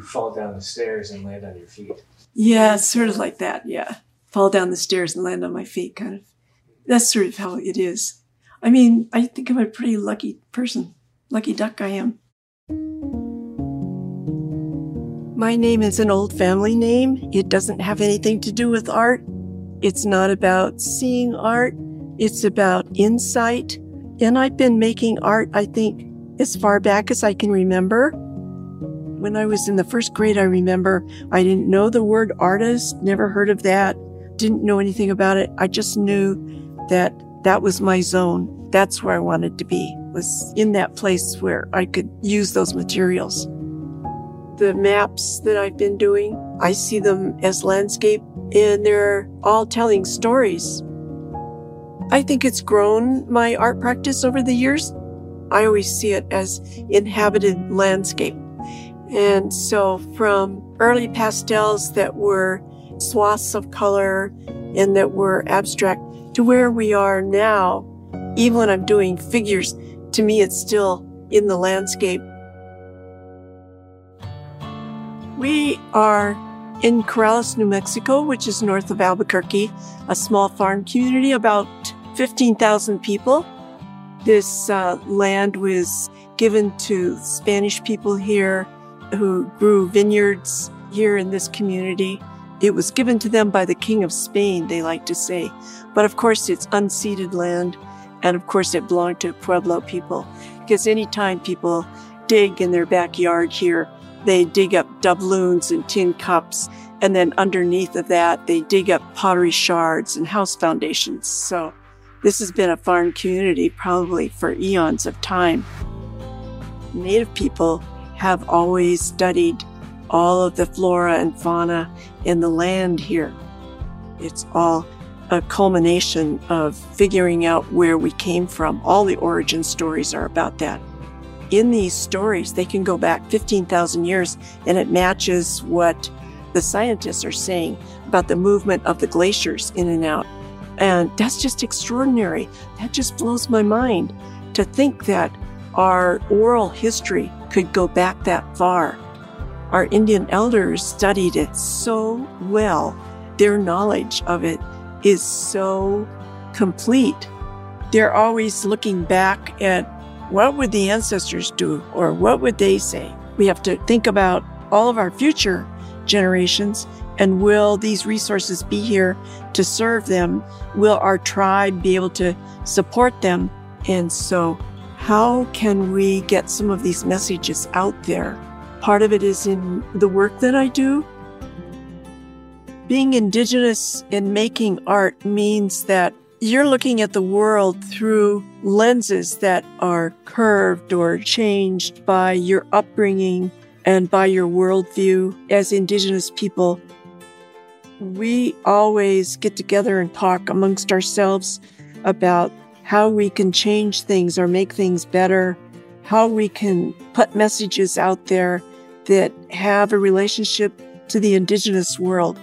you fall down the stairs and land on your feet. Yeah, sort of like that. Yeah. Fall down the stairs and land on my feet, kind of. That's sort of how it is. I mean, I think I'm a pretty lucky person. Lucky duck I am. My name is an old family name. It doesn't have anything to do with art. It's not about seeing art. It's about insight. And I've been making art, I think, as far back as I can remember. When I was in the first grade, I remember I didn't know the word artist, never heard of that, didn't know anything about it. I just knew that that was my zone. That's where I wanted to be, was in that place where I could use those materials. The maps that I've been doing, I see them as landscape and they're all telling stories. I think it's grown my art practice over the years. I always see it as inhabited landscape. And so from early pastels that were swaths of color and that were abstract to where we are now, even when I'm doing figures, to me, it's still in the landscape. We are in Corrales, New Mexico, which is north of Albuquerque, a small farm community, about 15,000 people. This uh, land was given to Spanish people here who grew vineyards here in this community. It was given to them by the King of Spain, they like to say. But of course, it's unceded land. And of course, it belonged to Pueblo people. Because anytime people dig in their backyard here, they dig up doubloons and tin cups. And then underneath of that, they dig up pottery shards and house foundations. So this has been a farm community probably for eons of time. Native people have always studied all of the flora and fauna in the land here. It's all a culmination of figuring out where we came from. All the origin stories are about that. In these stories, they can go back 15,000 years and it matches what the scientists are saying about the movement of the glaciers in and out. And that's just extraordinary. That just blows my mind to think that our oral history could go back that far. Our Indian elders studied it so well. Their knowledge of it is so complete. They're always looking back at what would the ancestors do or what would they say? We have to think about all of our future generations and will these resources be here to serve them? Will our tribe be able to support them? And so how can we get some of these messages out there? Part of it is in the work that I do. Being Indigenous and making art means that you're looking at the world through lenses that are curved or changed by your upbringing and by your worldview as Indigenous people. We always get together and talk amongst ourselves about how we can change things or make things better, how we can put messages out there that have a relationship to the indigenous world.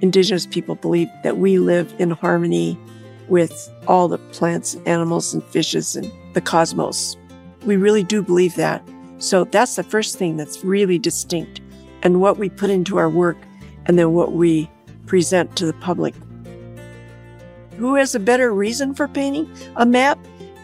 Indigenous people believe that we live in harmony with all the plants, animals, and fishes and the cosmos. We really do believe that. So that's the first thing that's really distinct and what we put into our work and then what we present to the public. Who has a better reason for painting a map?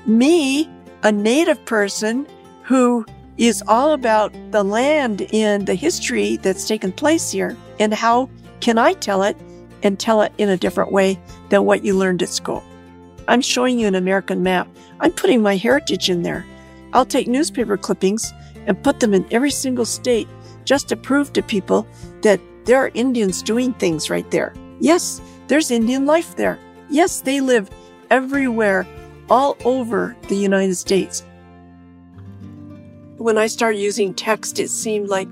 Me, a native person who is all about the land and the history that's taken place here. And how can I tell it and tell it in a different way than what you learned at school? I'm showing you an American map. I'm putting my heritage in there. I'll take newspaper clippings and put them in every single state just to prove to people that there are Indians doing things right there. Yes, there's Indian life there. Yes, they live everywhere, all over the United States. When I started using text, it seemed like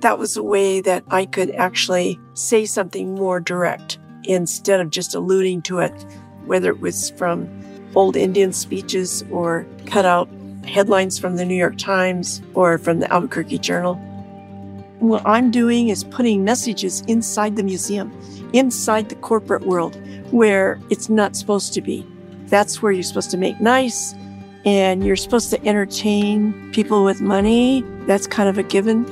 that was a way that I could actually say something more direct instead of just alluding to it, whether it was from old Indian speeches or cut out headlines from the New York Times or from the Albuquerque Journal. What I'm doing is putting messages inside the museum, inside the corporate world, where it's not supposed to be. That's where you're supposed to make nice and you're supposed to entertain people with money. That's kind of a given.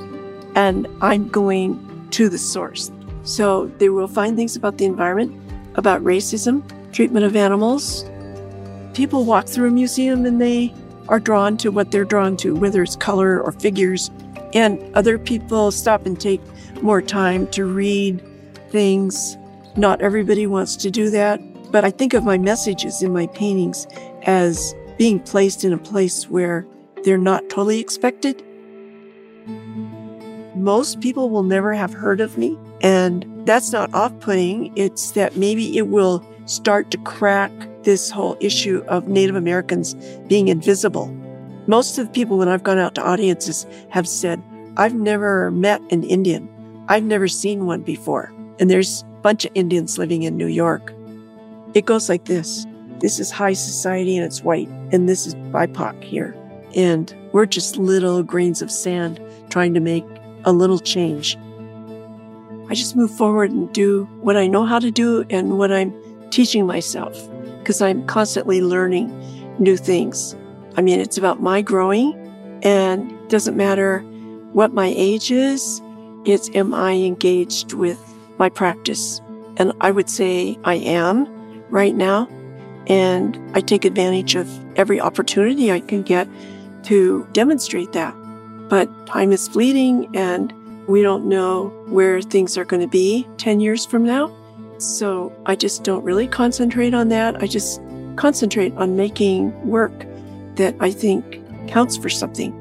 and I'm going to the source. So they will find things about the environment, about racism, treatment of animals. People walk through a museum and they are drawn to what they're drawn to, whether it's color or figures. And other people stop and take more time to read things. Not everybody wants to do that, but I think of my messages in my paintings as being placed in a place where they're not totally expected. Most people will never have heard of me, and that's not off putting. It's that maybe it will start to crack this whole issue of Native Americans being invisible. Most of the people, when I've gone out to audiences, have said, I've never met an Indian. I've never seen one before. And there's a bunch of Indians living in New York. It goes like this. This is high society and it's white. And this is BIPOC here. And we're just little grains of sand trying to make a little change. I just move forward and do what I know how to do and what I'm teaching myself because I'm constantly learning new things. I mean, it's about my growing and it doesn't matter what my age is. It's am I engaged with my practice? And I would say I am right now. And I take advantage of every opportunity I can get to demonstrate that. But time is fleeting and we don't know where things are going to be 10 years from now. So I just don't really concentrate on that. I just concentrate on making work that I think counts for something.